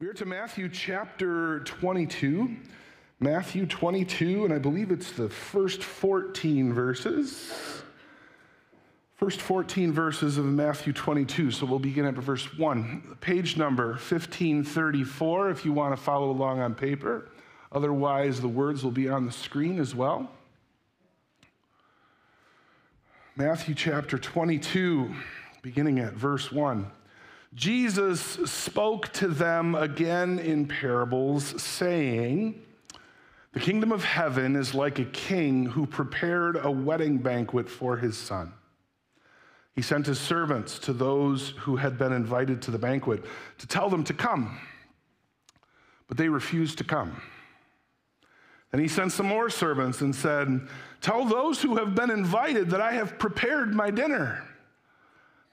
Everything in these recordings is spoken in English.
We're to Matthew chapter 22. Matthew 22, and I believe it's the first 14 verses. First 14 verses of Matthew 22. So we'll begin at verse 1. Page number 1534 if you want to follow along on paper. Otherwise, the words will be on the screen as well. Matthew chapter 22, beginning at verse 1. Jesus spoke to them again in parables, saying, The kingdom of heaven is like a king who prepared a wedding banquet for his son. He sent his servants to those who had been invited to the banquet to tell them to come, but they refused to come. And he sent some more servants and said, Tell those who have been invited that I have prepared my dinner.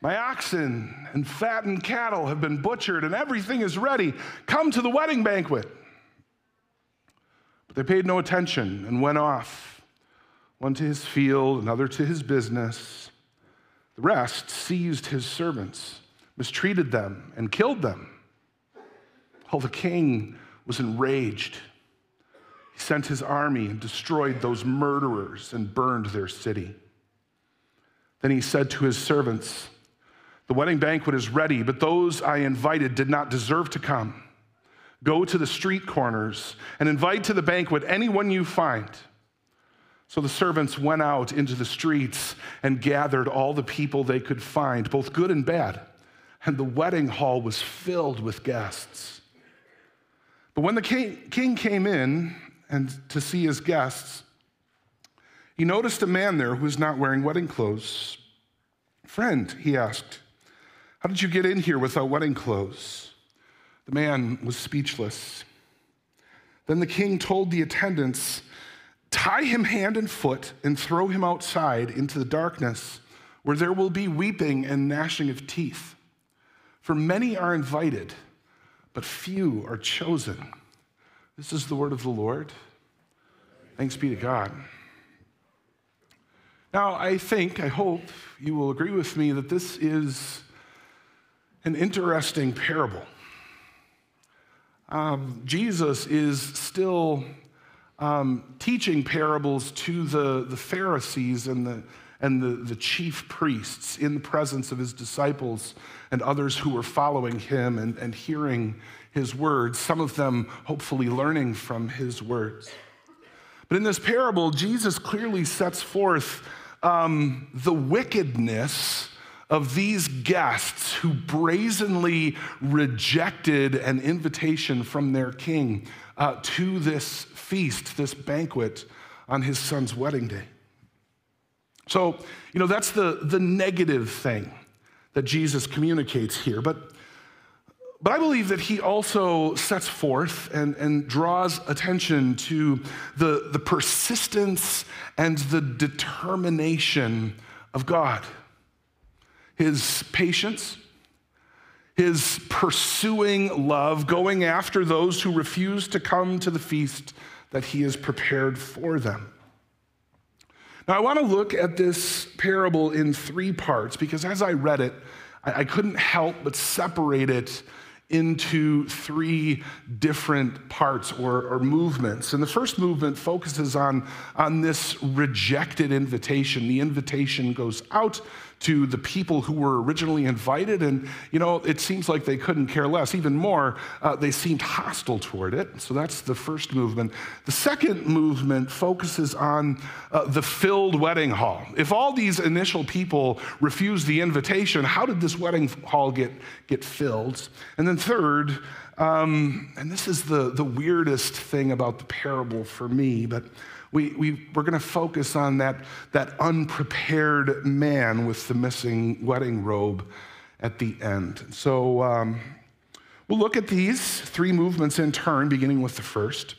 My oxen and fattened cattle have been butchered, and everything is ready. Come to the wedding banquet. But they paid no attention and went off, one to his field, another to his business. The rest seized his servants, mistreated them, and killed them. While the king was enraged, he sent his army and destroyed those murderers and burned their city. Then he said to his servants, the wedding banquet is ready, but those I invited did not deserve to come. Go to the street corners and invite to the banquet anyone you find. So the servants went out into the streets and gathered all the people they could find, both good and bad, and the wedding hall was filled with guests. But when the king came in and to see his guests, he noticed a man there who was not wearing wedding clothes. Friend, he asked, how did you get in here without wedding clothes? The man was speechless. Then the king told the attendants, Tie him hand and foot and throw him outside into the darkness, where there will be weeping and gnashing of teeth. For many are invited, but few are chosen. This is the word of the Lord. Thanks be to God. Now, I think, I hope you will agree with me that this is an interesting parable. Um, Jesus is still um, teaching parables to the, the Pharisees and, the, and the, the chief priests in the presence of his disciples and others who were following him and, and hearing his words, some of them hopefully learning from his words. But in this parable, Jesus clearly sets forth um, the wickedness of these guests who brazenly rejected an invitation from their king uh, to this feast, this banquet on his son's wedding day. So, you know, that's the, the negative thing that Jesus communicates here. But, but I believe that he also sets forth and, and draws attention to the, the persistence and the determination of God his patience, his pursuing love, going after those who refuse to come to the feast that he has prepared for them. Now, I want to look at this parable in three parts because as I read it, I, couldn't help but separate it into three different parts or, or, movements. And the first movement focuses on, on this rejected invitation. The invitation goes out to the people who were originally invited. And, you know, it seems like they couldn't care less. Even more, uh, they seemed hostile toward it. So that's the first movement. The second movement focuses on uh, the filled wedding hall. If all these initial people refused the invitation, how did this wedding hall get, get filled? And then third, um, and this is the, the weirdest thing about the parable for me, but we, we, we're going to focus on that, that unprepared man with the missing wedding robe at the end. So um, we'll look at these three movements in turn, beginning with the first.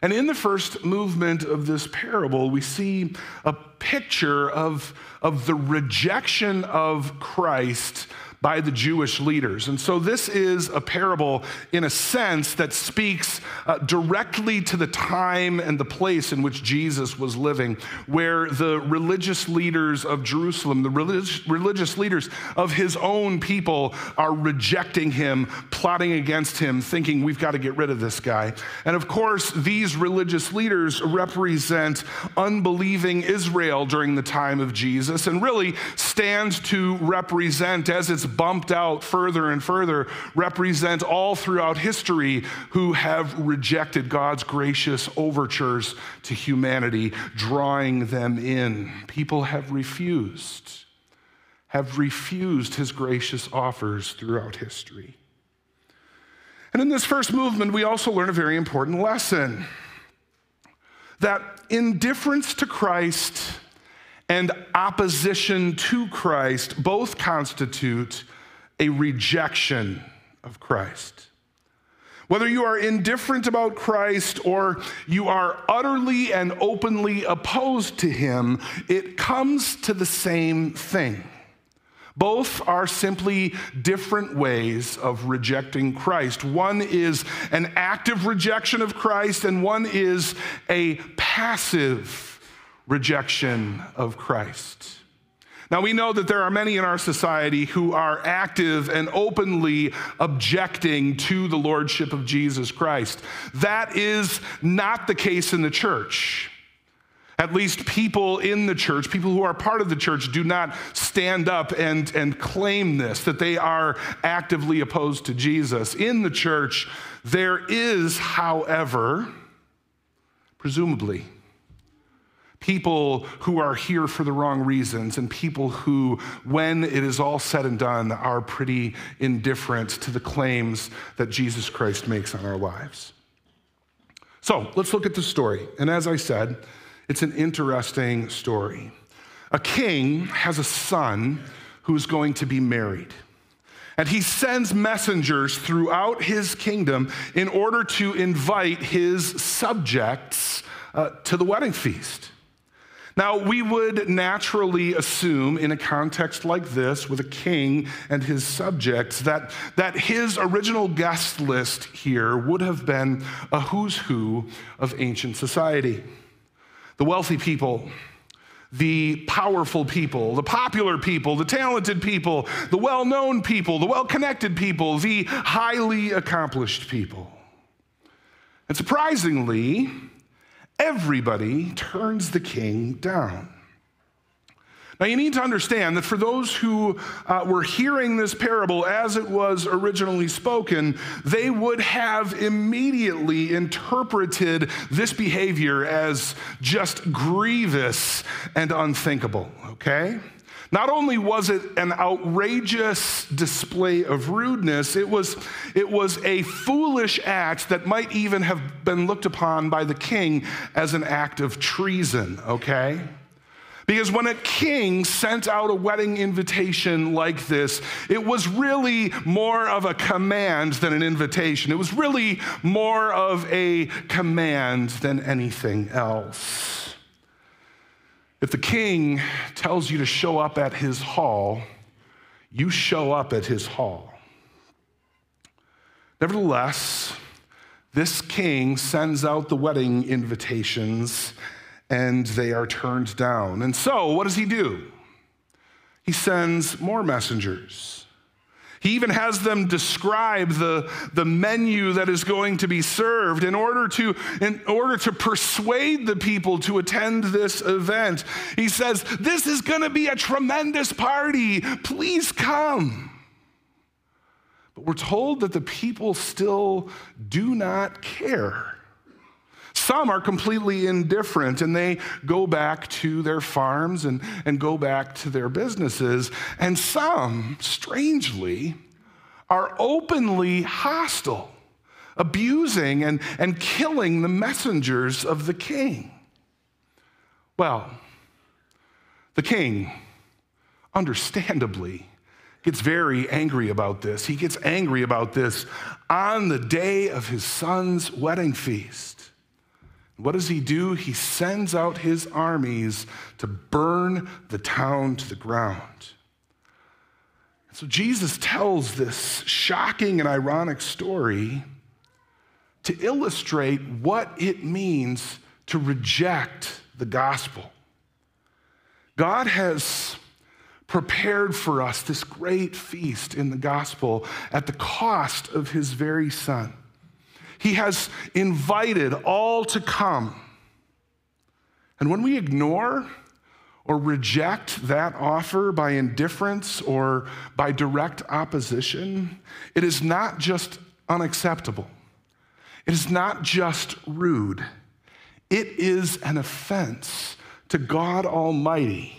And in the first movement of this parable, we see a picture of, of the rejection of Christ by the Jewish leaders. And so this is a parable, in a sense, that speaks uh, directly to the time and the place in which Jesus was living, where the religious leaders of Jerusalem, the relig- religious leaders of his own people, are rejecting him, plotting against him, thinking we've got to get rid of this guy. And of course, these religious leaders represent unbelieving Israel during the time of Jesus and really stand to represent, as it's bumped out further and further, represent all throughout history who have rejected God's gracious overtures to humanity, drawing them in. People have refused, have refused his gracious offers throughout history. And in this first movement, we also learn a very important lesson that indifference to Christ and opposition to Christ both constitute a rejection of Christ. Whether you are indifferent about Christ or you are utterly and openly opposed to him, it comes to the same thing. Both are simply different ways of rejecting Christ. One is an active rejection of Christ, and one is a passive rejection of Christ. Now, we know that there are many in our society who are active and openly objecting to the lordship of Jesus Christ. That is not the case in the church. At least people in the church, people who are part of the church, do not stand up and, and claim this, that they are actively opposed to Jesus. In the church, there is, however, presumably, people who are here for the wrong reasons, and people who, when it is all said and done, are pretty indifferent to the claims that Jesus Christ makes on our lives. So let's look at the story. And as I said, it's an interesting story. A king has a son who's going to be married. And he sends messengers throughout his kingdom in order to invite his subjects uh, to the wedding feast. Now, we would naturally assume in a context like this, with a king and his subjects, that, that his original guest list here would have been a who's who of ancient society. The wealthy people, the powerful people, the popular people, the talented people, the well known people, the well connected people, the highly accomplished people. And surprisingly, everybody turns the king down. Now, you need to understand that for those who uh, were hearing this parable as it was originally spoken, they would have immediately interpreted this behavior as just grievous and unthinkable, okay? Not only was it an outrageous display of rudeness, it was, it was a foolish act that might even have been looked upon by the king as an act of treason, okay? Because when a king sent out a wedding invitation like this, it was really more of a command than an invitation. It was really more of a command than anything else. If the king tells you to show up at his hall, you show up at his hall. Nevertheless, this king sends out the wedding invitations and they are turned down. And so, what does he do? He sends more messengers. He even has them describe the, the menu that is going to be served in order, to, in order to persuade the people to attend this event. He says, This is going to be a tremendous party. Please come. But we're told that the people still do not care. Some are completely indifferent and they go back to their farms and, and go back to their businesses. And some, strangely, are openly hostile, abusing and, and killing the messengers of the king. Well, the king, understandably, gets very angry about this. He gets angry about this on the day of his son's wedding feast. What does he do? He sends out his armies to burn the town to the ground. So Jesus tells this shocking and ironic story to illustrate what it means to reject the gospel. God has prepared for us this great feast in the gospel at the cost of his very son. He has invited all to come. And when we ignore or reject that offer by indifference or by direct opposition, it is not just unacceptable. It is not just rude. It is an offense to God Almighty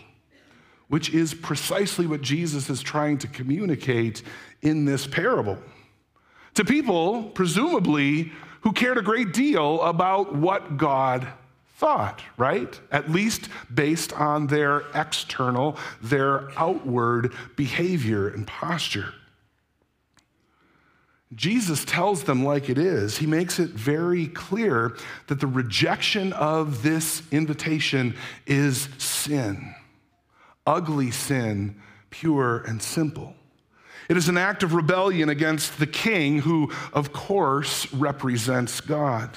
which is precisely what Jesus is trying to communicate in this parable. To people, presumably, who cared a great deal about what God thought, right? At least based on their external, their outward behavior and posture. Jesus tells them like it is. He makes it very clear that the rejection of this invitation is sin ugly sin, pure and simple. It is an act of rebellion against the king, who, of course, represents God.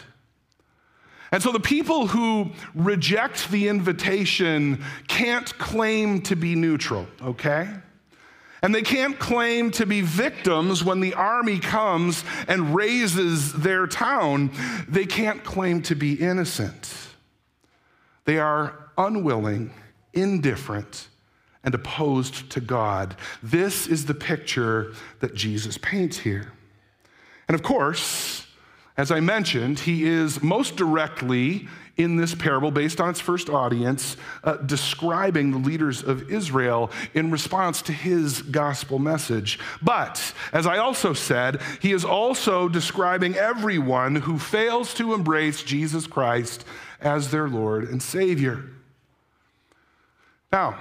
And so the people who reject the invitation can't claim to be neutral, okay? And they can't claim to be victims when the army comes and razes their town. They can't claim to be innocent. They are unwilling, indifferent, and opposed to God. This is the picture that Jesus paints here. And of course, as I mentioned, he is most directly in this parable, based on its first audience, uh, describing the leaders of Israel in response to his gospel message. But, as I also said, he is also describing everyone who fails to embrace Jesus Christ as their Lord and Savior. Now,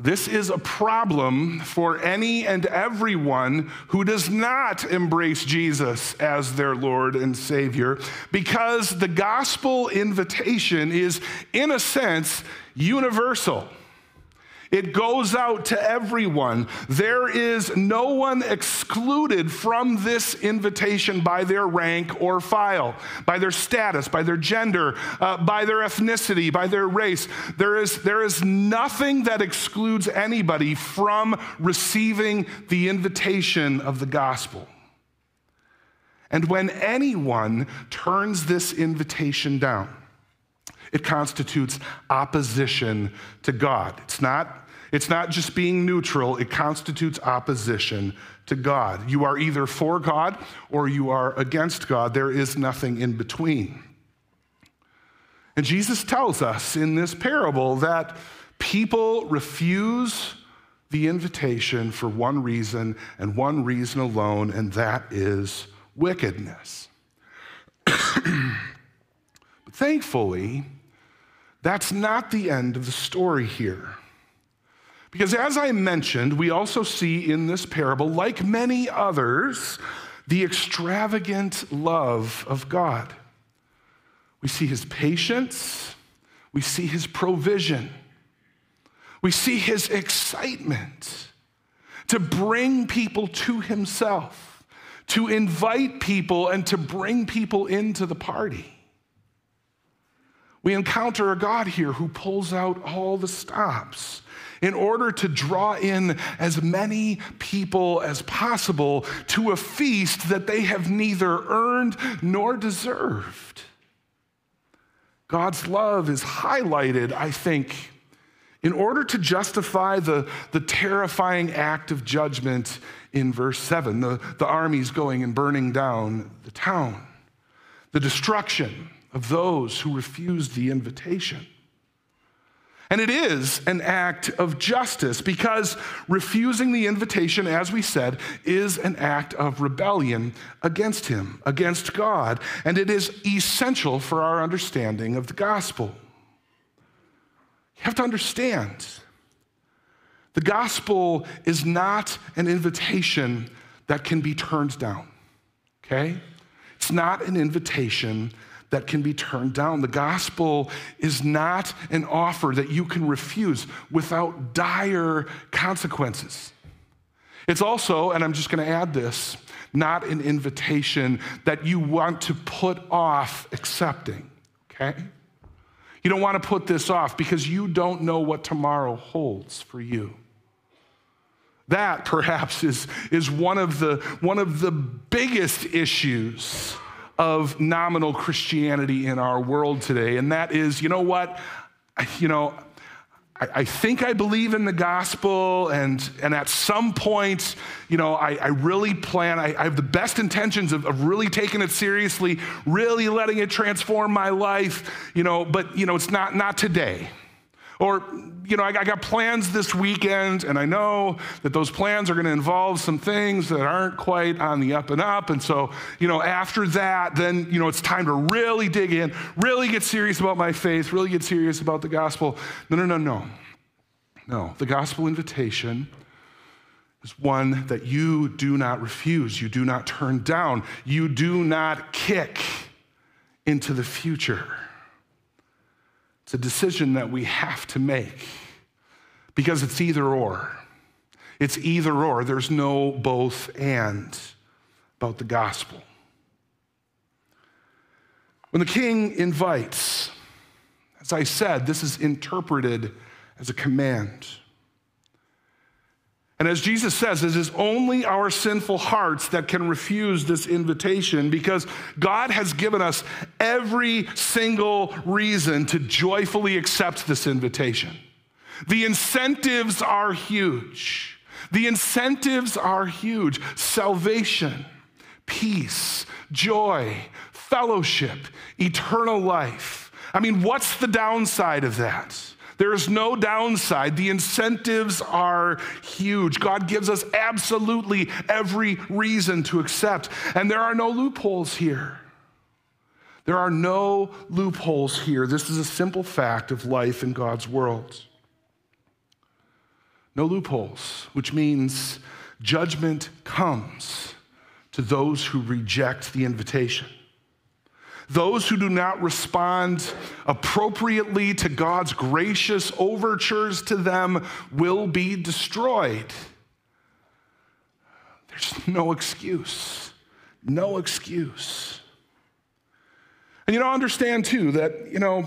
this is a problem for any and everyone who does not embrace Jesus as their Lord and Savior because the gospel invitation is, in a sense, universal. It goes out to everyone. There is no one excluded from this invitation by their rank or file, by their status, by their gender, uh, by their ethnicity, by their race. There is, there is nothing that excludes anybody from receiving the invitation of the gospel. And when anyone turns this invitation down, it constitutes opposition to God. It's not, it's not just being neutral, it constitutes opposition to God. You are either for God or you are against God. There is nothing in between. And Jesus tells us in this parable that people refuse the invitation for one reason and one reason alone, and that is wickedness. but thankfully, that's not the end of the story here. Because as I mentioned, we also see in this parable, like many others, the extravagant love of God. We see his patience, we see his provision, we see his excitement to bring people to himself, to invite people, and to bring people into the party. We encounter a God here who pulls out all the stops in order to draw in as many people as possible to a feast that they have neither earned nor deserved. God's love is highlighted, I think, in order to justify the, the terrifying act of judgment in verse 7, the, the armies going and burning down the town, the destruction of those who refused the invitation. And it is an act of justice because refusing the invitation, as we said, is an act of rebellion against Him, against God. And it is essential for our understanding of the gospel. You have to understand the gospel is not an invitation that can be turned down, okay? It's not an invitation that can be turned down. The gospel is not an offer that you can refuse without dire consequences. It's also, and I'm just going to add this, not an invitation that you want to put off accepting, okay? You don't want to put this off because you don't know what tomorrow holds for you. That perhaps is, is one, of the, one of the biggest issues of nominal Christianity in our world today. And that is, you know what? You know, I, think I believe in the gospel, and, and at some point, you know, I, I really plan, I, I, have the best intentions of, of really taking it seriously, really letting it transform my life, you know, but, you know, it's not, not today. Or, you know, I, got plans this weekend, and I know that those plans are going to involve some things that aren't quite on the up and up. And so, you know, after that, then, you know, it's time to really dig in, really get serious about my faith, really get serious about the gospel. No, no, no, no. No. The gospel invitation is one that you do not refuse, you do not turn down, you do not kick into the future. It's a decision that we have to make because it's either or. It's either or. There's no both and about the gospel. When the king invites, as I said, this is interpreted as a command. And as Jesus says, it is only our sinful hearts that can refuse this invitation because God has given us every single reason to joyfully accept this invitation. The incentives are huge. The incentives are huge salvation, peace, joy, fellowship, eternal life. I mean, what's the downside of that? There is no downside. The incentives are huge. God gives us absolutely every reason to accept, and there are no loopholes here. There are no loopholes here. This is a simple fact of life in God's world. No loopholes, which means judgment comes to those who reject the invitation. Those who do not respond appropriately to God's gracious overtures to them will be destroyed. There's no excuse. No excuse. And you know, understand too that, you know,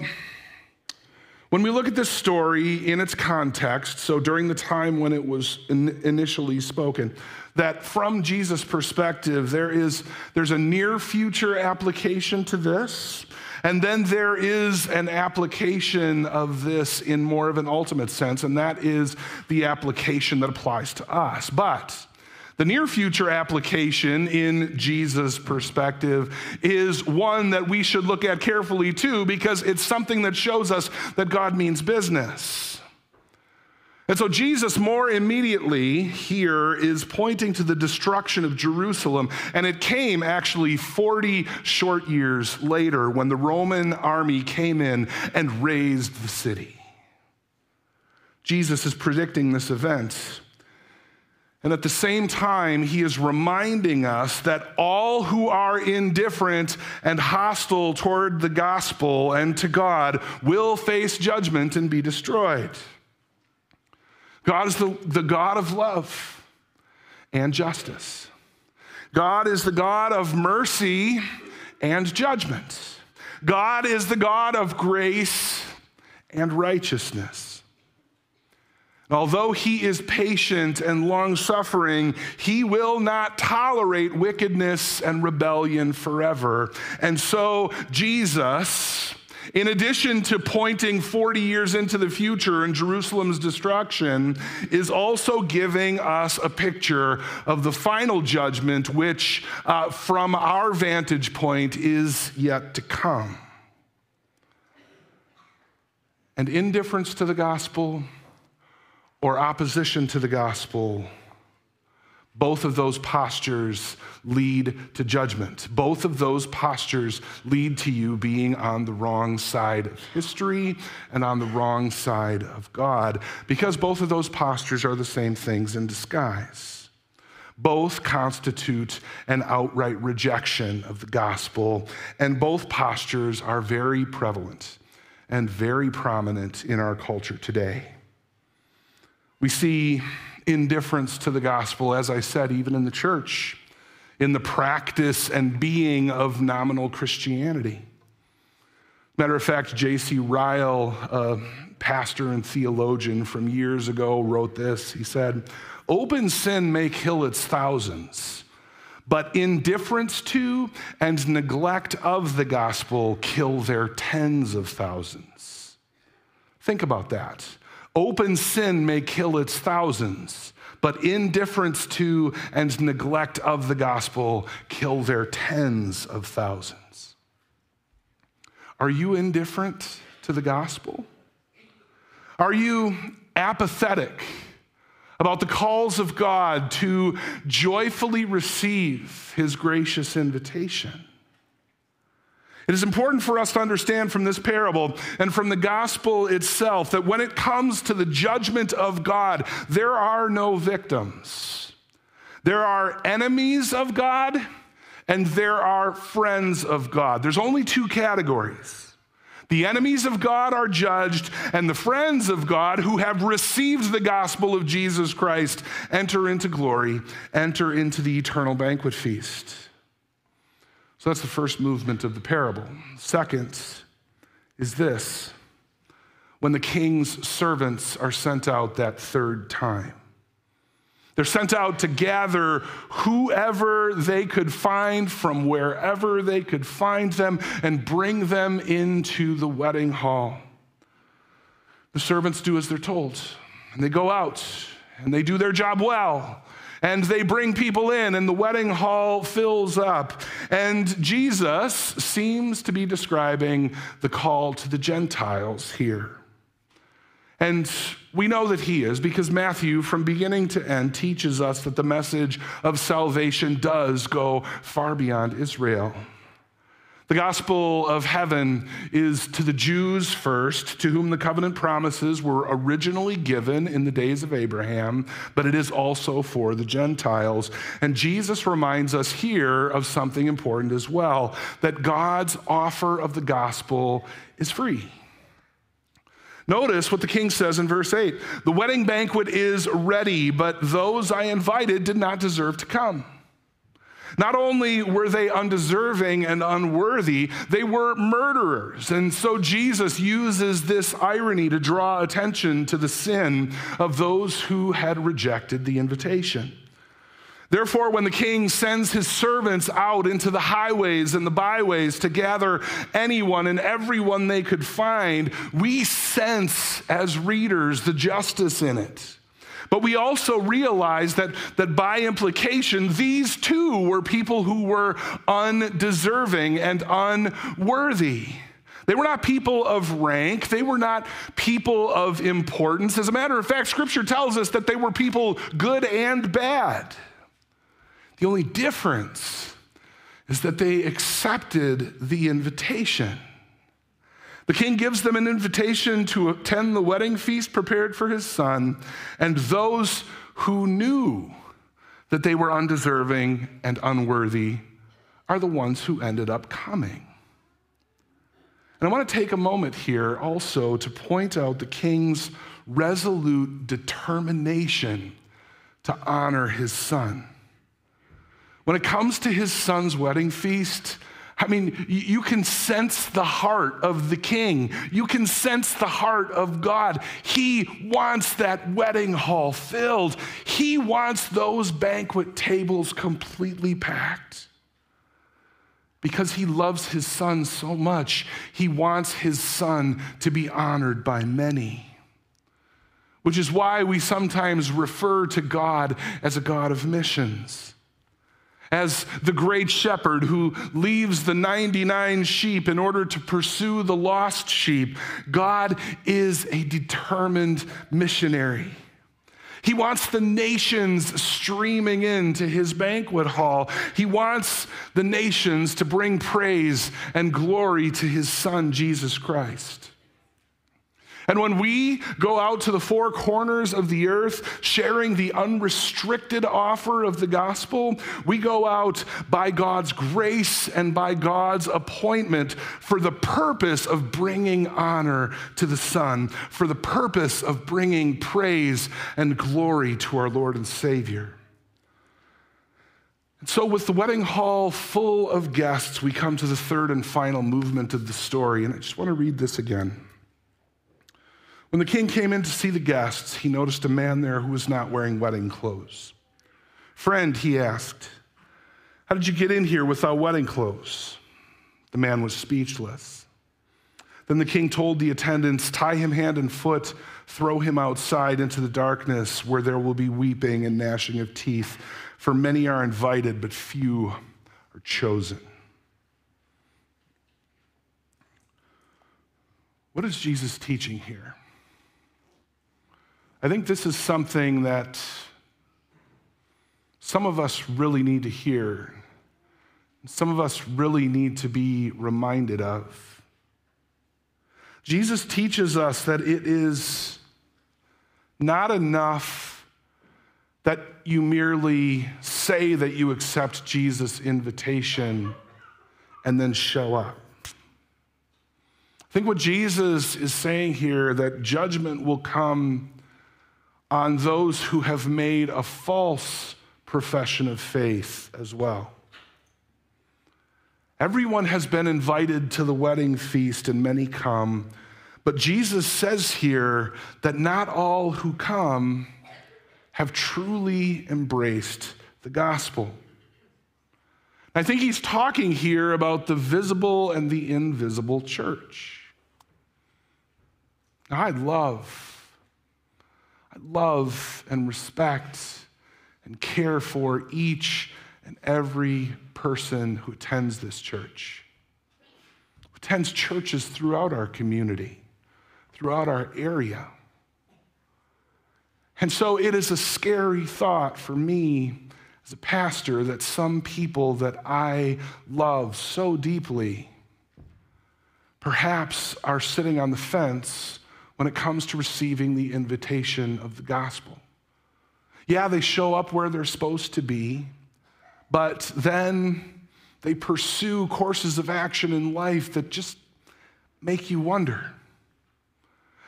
when we look at this story in its context, so during the time when it was in initially spoken, that from Jesus' perspective, there is there's a near future application to this. And then there is an application of this in more of an ultimate sense, and that is the application that applies to us. But the near future application in Jesus' perspective is one that we should look at carefully too, because it's something that shows us that God means business. And so Jesus, more immediately here, is pointing to the destruction of Jerusalem. And it came actually 40 short years later when the Roman army came in and razed the city. Jesus is predicting this event. And at the same time, he is reminding us that all who are indifferent and hostile toward the gospel and to God will face judgment and be destroyed. God is the, the God of love and justice. God is the God of mercy and judgment. God is the God of grace and righteousness. Although he is patient and long suffering, he will not tolerate wickedness and rebellion forever. And so, Jesus in addition to pointing 40 years into the future and Jerusalem's destruction, is also giving us a picture of the final judgment, which, uh, from our vantage point, is yet to come. And indifference to the gospel or opposition to the gospel both of those postures lead to judgment. Both of those postures lead to you being on the wrong side of history and on the wrong side of God, because both of those postures are the same things in disguise. Both constitute an outright rejection of the gospel, and both postures are very prevalent and very prominent in our culture today. We see indifference to the gospel, as I said, even in the church, in the practice and being of nominal Christianity. Matter of fact, J.C. Ryle, a pastor and theologian from years ago, wrote this. He said, Open sin may kill its thousands, but indifference to and neglect of the gospel kill their tens of thousands. Think about that. Open sin may kill its thousands, but indifference to and neglect of the gospel kill their tens of thousands. Are you indifferent to the gospel? Are you apathetic about the calls of God to joyfully receive his gracious invitation? It is important for us to understand from this parable and from the gospel itself that when it comes to the judgment of God, there are no victims. There are enemies of God and there are friends of God. There's only two categories. The enemies of God are judged, and the friends of God who have received the gospel of Jesus Christ enter into glory, enter into the eternal banquet feast. So that's the first movement of the parable. Second is this when the king's servants are sent out that third time. They're sent out to gather whoever they could find from wherever they could find them and bring them into the wedding hall. The servants do as they're told, and they go out and they do their job well and they bring people in, and the wedding hall fills up. And Jesus seems to be describing the call to the Gentiles here. And we know that he is because Matthew, from beginning to end, teaches us that the message of salvation does go far beyond Israel. The gospel of heaven is to the Jews first, to whom the covenant promises were originally given in the days of Abraham, but it is also for the Gentiles. And Jesus reminds us here of something important as well that God's offer of the gospel is free. Notice what the king says in verse 8 The wedding banquet is ready, but those I invited did not deserve to come. Not only were they undeserving and unworthy, they were murderers. And so Jesus uses this irony to draw attention to the sin of those who had rejected the invitation. Therefore, when the king sends his servants out into the highways and the byways to gather anyone and everyone they could find, we sense as readers the justice in it. But we also realize that, that by implication, these too were people who were undeserving and unworthy. They were not people of rank. They were not people of importance. As a matter of fact, scripture tells us that they were people good and bad. The only difference is that they accepted the invitation. The king gives them an invitation to attend the wedding feast prepared for his son, and those who knew that they were undeserving and unworthy are the ones who ended up coming. And I want to take a moment here also to point out the king's resolute determination to honor his son. When it comes to his son's wedding feast, I mean, you can sense the heart of the king. You can sense the heart of God. He wants that wedding hall filled, he wants those banquet tables completely packed. Because he loves his son so much, he wants his son to be honored by many. Which is why we sometimes refer to God as a God of missions as the great shepherd who leaves the 99 sheep in order to pursue the lost sheep. God is a determined missionary. He wants the nations streaming into his banquet hall. He wants the nations to bring praise and glory to his son, Jesus Christ. And when we go out to the four corners of the earth sharing the unrestricted offer of the gospel, we go out by God's grace and by God's appointment for the purpose of bringing honor to the Son, for the purpose of bringing praise and glory to our Lord and Savior. And so, with the wedding hall full of guests, we come to the third and final movement of the story. And I just want to read this again. When the king came in to see the guests, he noticed a man there who was not wearing wedding clothes. Friend, he asked, How did you get in here without wedding clothes? The man was speechless. Then the king told the attendants, Tie him hand and foot, throw him outside into the darkness where there will be weeping and gnashing of teeth. For many are invited, but few are chosen. What is Jesus teaching here? I think this is something that some of us really need to hear. Some of us really need to be reminded of. Jesus teaches us that it is not enough that you merely say that you accept Jesus' invitation and then show up. I think what Jesus is saying here that judgment will come on those who have made a false profession of faith as well. Everyone has been invited to the wedding feast, and many come. But Jesus says here that not all who come have truly embraced the gospel. I think he's talking here about the visible and the invisible church. I love, I love and respect and care for each and every person who attends this church, who attends churches throughout our community, throughout our area. And so it is a scary thought for me as a pastor that some people that I love so deeply perhaps are sitting on the fence when it comes to receiving the invitation of the gospel. Yeah, they show up where they're supposed to be, but then they pursue courses of action in life that just make you wonder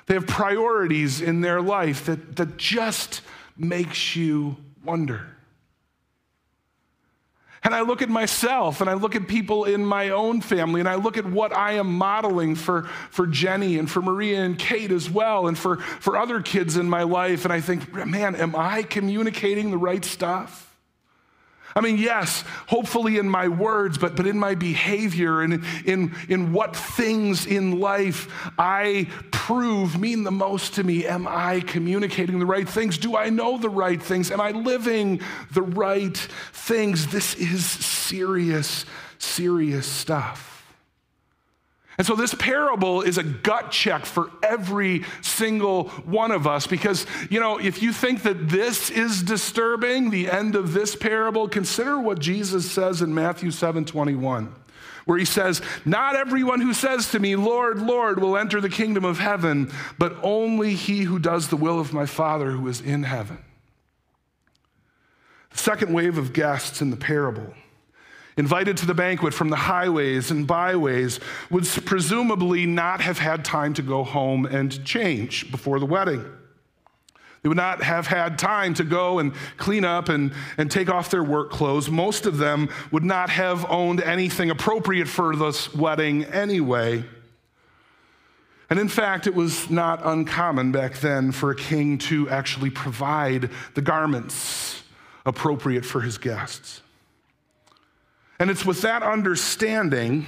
they have priorities in their life that, that just makes you wonder. And I look at myself and I look at people in my own family and I look at what I am modeling for, for Jenny and for Maria and Kate as well and for, for other kids in my life. And I think, man, am I communicating the right stuff? I mean, yes, hopefully in my words, but, but in my behavior and in, in what things in life I prove mean the most to me. Am I communicating the right things? Do I know the right things? Am I living the right things? This is serious, serious stuff. And so this parable is a gut check for every single one of us because, you know, if you think that this is disturbing, the end of this parable, consider what Jesus says in Matthew 7 21, where he says, Not everyone who says to me, Lord, Lord, will enter the kingdom of heaven, but only he who does the will of my Father who is in heaven. The second wave of guests in the parable invited to the banquet from the highways and byways, would presumably not have had time to go home and change before the wedding. They would not have had time to go and clean up and, and take off their work clothes. Most of them would not have owned anything appropriate for this wedding anyway. And in fact, it was not uncommon back then for a king to actually provide the garments appropriate for his guests. And it's with that understanding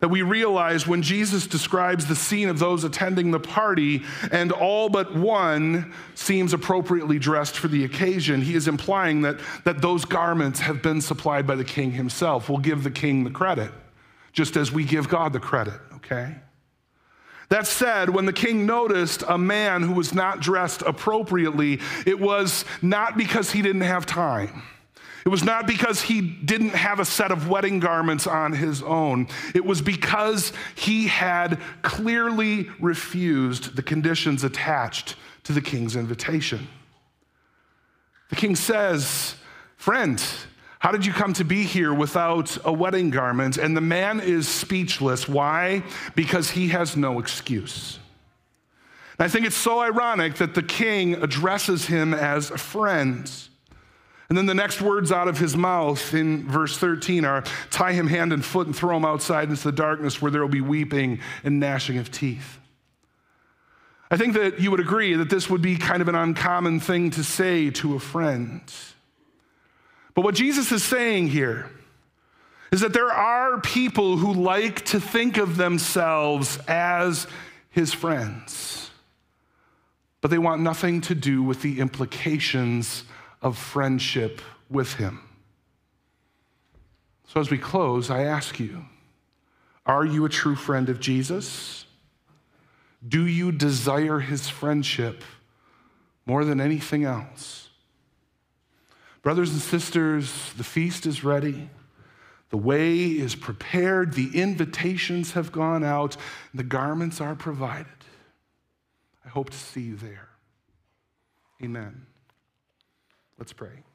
that we realize when Jesus describes the scene of those attending the party and all but one seems appropriately dressed for the occasion, he is implying that, that those garments have been supplied by the king himself. We'll give the king the credit, just as we give God the credit, okay? That said, when the king noticed a man who was not dressed appropriately, it was not because he didn't have time. It was not because he didn't have a set of wedding garments on his own. It was because he had clearly refused the conditions attached to the king's invitation. The king says, Friend, how did you come to be here without a wedding garment? And the man is speechless. Why? Because he has no excuse. And I think it's so ironic that the king addresses him as a friend. And then the next words out of his mouth in verse 13 are tie him hand and foot and throw him outside into the darkness where there will be weeping and gnashing of teeth. I think that you would agree that this would be kind of an uncommon thing to say to a friend. But what Jesus is saying here is that there are people who like to think of themselves as his friends, but they want nothing to do with the implications of friendship with him. So, as we close, I ask you are you a true friend of Jesus? Do you desire his friendship more than anything else? Brothers and sisters, the feast is ready. The way is prepared. The invitations have gone out. The garments are provided. I hope to see you there. Amen. Let's pray.